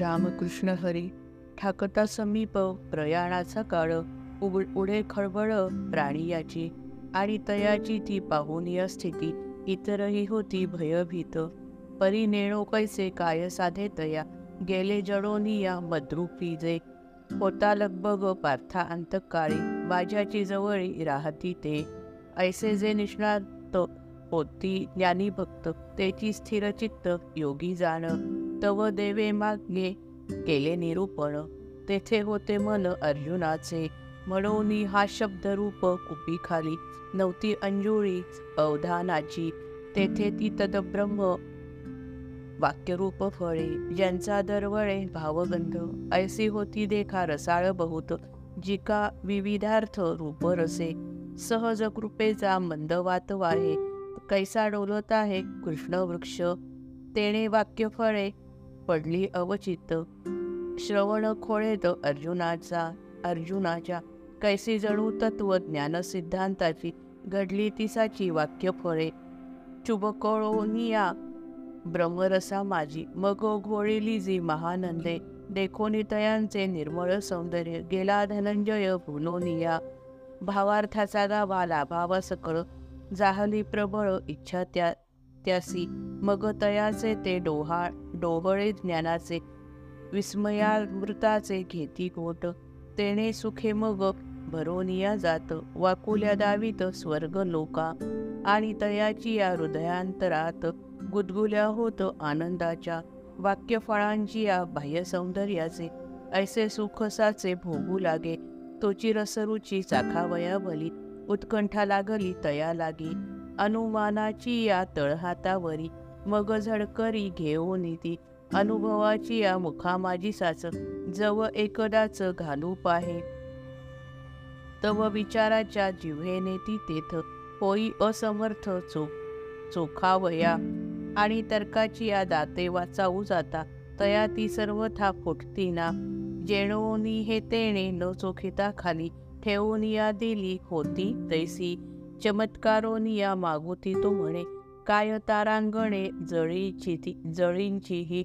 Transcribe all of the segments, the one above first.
रामकृष्ण हरी ठाकता समीप प्रयाणाचा काळ उब उडे खळबळ प्राणी याची आणि तयाची ती पाहून या स्थिती इतरही होती भयभीत. परी नेणो कैसे काय साधे तया गेले जडोनिया मद्रुपी जे. होता लगबग पार्था अंतकाळी माझ्याची जवळी राहती ते. ऐसे जे निष्णात होती ज्ञानी भक्त तेची स्थिरचित्त योगी जाण. तव देवे मागे केले निरूपण. तेथे होते मन अर्जुनाचे. म्हणून हा शब्द रूप कुपी नव्हती अंजुळी अवधानाची. तेथे ती तदब्रह्म वाक्यरूप फळे. ज्यांचा दरवळे भावगंध. ऐसी होती देखा रसाळ बहुत जिका विविधार्थ रूप रसे. सहज कृपेचा मंदवात वाहे. कैसा डोलत आहे कृष्ण वृक्ष तेणे वाक्य फळे पडली अवचित. श्रवण खोळेत अर्जुनाचा अर्जुनाच्या कैसे जणू तत्व ज्ञान सिद्धांताची घडली तिसाची वाक्य फळे. चुबकोळोनिया ब्रह्मरसा माझी मग घोळिली जी महानंदे देखोनी तयांचे निर्मळ सौंदर्य गेला धनंजय भुलोनिया. भावार्थाचा गावा लाभावा सकळ जाहली प्रबळ इच्छा त्या त्यासी मग तयाचे ते डोहा डोहळे ज्ञानाचे विस्मयामृताचे घेती गोट. तेणे सुखे मग भरोनिया जात वाकुल्या दावीत स्वर्ग लोका. आणि तयाची या हृदयांतरात गुदगुल्या होत आनंदाच्या वाक्यफळांची या बाह्य सौंदर्याचे ऐसे सुखसाचे भोगू लागे. तोची रसरुची चाखावया भली उत्कंठा लागली तया लागी अनुमानाची या तळहातावरी मग झडकरी घेऊन ती अनुभवाची या मुखामाजी साच जव एकदाच घालू पाहे तव विचाराच्या जिव्हेने ती तेथ होई असमर्थ चो चोखावया आणि तर्काची या दाते वाचाऊ जाता. तया ती सर्वथा फुटती ना जेणोनी हे तेणे न चोखिता खाली ठेवून या दिली होती तैसी. चमत्कारोनी या मागुती तो म्हणे काय तारांगणे जळीची ती जळींची ही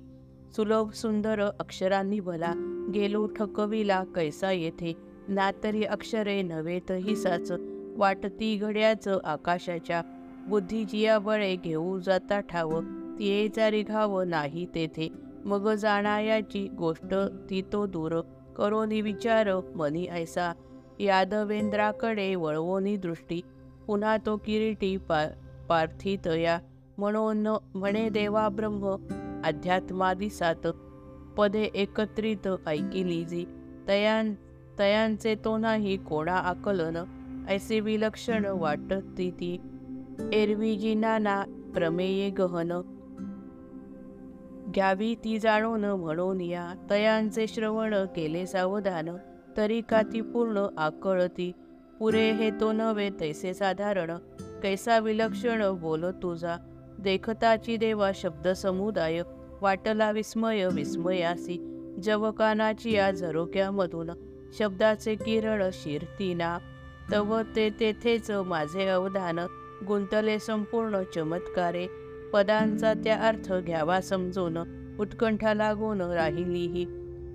सुलभ सुंदर अक्षरांनी भला गेलो ठकविला कैसा येथे. ना तरी अक्षरे नव्हे हिसाच वाटती घड्याच आकाशाच्या. बुद्धिजिया बळे घेऊ जाता ठाव तिये जारी घाव नाही तेथे. मग जाणायाची गोष्ट ती तो दूर करोनी विचार मनी ऐसा. यादवेंद्राकडे वळवोनी दृष्टी. पुन्हा तो किरीटी पा पार्थितया म्हणून म्हणे देवा ब्रह्म अध्यात्मादिसात पदे एकत्रित ऐकिली जी. तयां तयांचे तो नाही कोणा आकलन. ऐसे विलक्षण वाटती ती. एरवी जी नाना प्रमेये गहन. घ्यावी ती जाणून म्हणून या. तयांचे श्रवण केले सावधान. तरी का ती पूर्ण आकळती? पुरे हे तो नव्हे तैसे साधारण. कैसा विलक्षण बोलो तुझा. देखताची देवा शब्द समुदाय. वाटला विस्मय विस्मयासी जवकानाची या झरोक्यामधून शब्दाचे किरण शिरतीना तव ते तेथेच माझे अवधान. गुंतले संपूर्ण चमत्कारे. पदांचा त्या अर्थ घ्यावा समजून. उत्कंठा लागून राहिलीही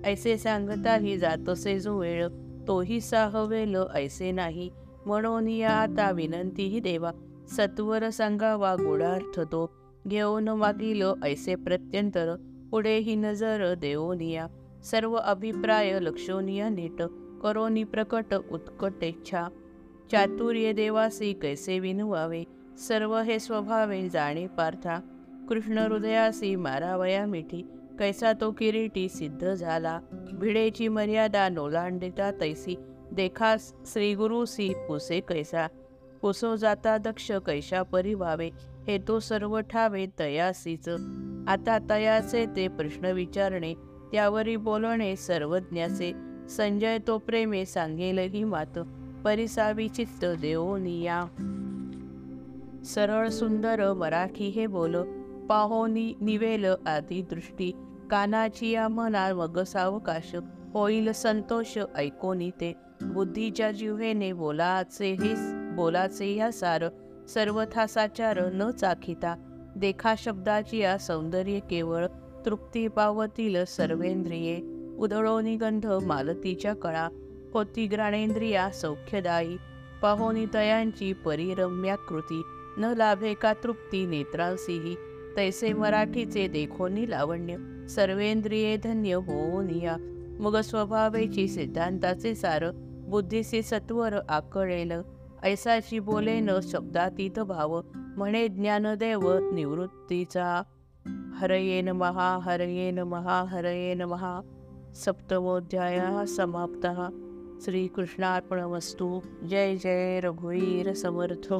ऐसे सांगताही जातसे जो वेळ तोही साहवेल ऐसे नाही. म्हणून या आता विनंतीही देवा. सत्वर सांगावा गुणार्थ तो. घेऊन मागिल ऐसे प्रत्यंतर. पुढेही नजर देवोनिया सर्व अभिप्राय लक्षोनिया नीट. करोनी प्रकट उत्कटेच्छा. चातुर्य देवासी कैसे विनवावे? सर्व हे स्वभावे जाणे पार्था. कृष्ण हृदयासी मारावया मिठी. कैसा तो किरीटी सिद्ध झाला. भिडेची मर्यादा नोलांडिता तैसी. देखा श्रीगुरुसी पुसे कैसा. पुसो जाता दक्ष कैशा परिभावे हे तो सर्व ठावे तयासीच. आता तयाचे ते प्रश्न विचारणे त्यावरी बोलणे सर्वज्ञाचे. संजय तो प्रेमे सांगेलही मात. परिसावी चित्त देवोनिया सरळ सुंदर मराठी हे बोल. पाहोनी निवेल आदी दृष्टी. कानाची या मना मग सावकाश होईल संतोष ऐकोनी ते. बुद्धीच्या जिव्हेने बोलाचे हे बोलाचे या सार. सर्वथा साचार न चाखिता. देखा शब्दाची या सौंदर्य केवळ तृप्ती पावतील सर्वेंद्रिये. उधळोनी गंध मालतीच्या कळा. होती ग्राणेंद्रिया सौख्यदायी. पाहोनी तयांची परिरम्या कृती न लाभे का तृप्ती नेत्रांसीही. तैसे मराठीचे देखोनी लावण्य. सर्वेंद्रिये धन्य होनिया मग स्वभावेची सिद्धांताचे सार बुद्धीचे सत्वर आकळेल. ऐसाची बोले न शब्दातीत भाव म्हणे ज्ञानदेव निवृत्तीचा. हरये महा हरये महा हरये महा। सप्तमोध्याय समाप्त। श्रीकृष्णार्पणमस्तु। जय जय रघुवीर समर्थ।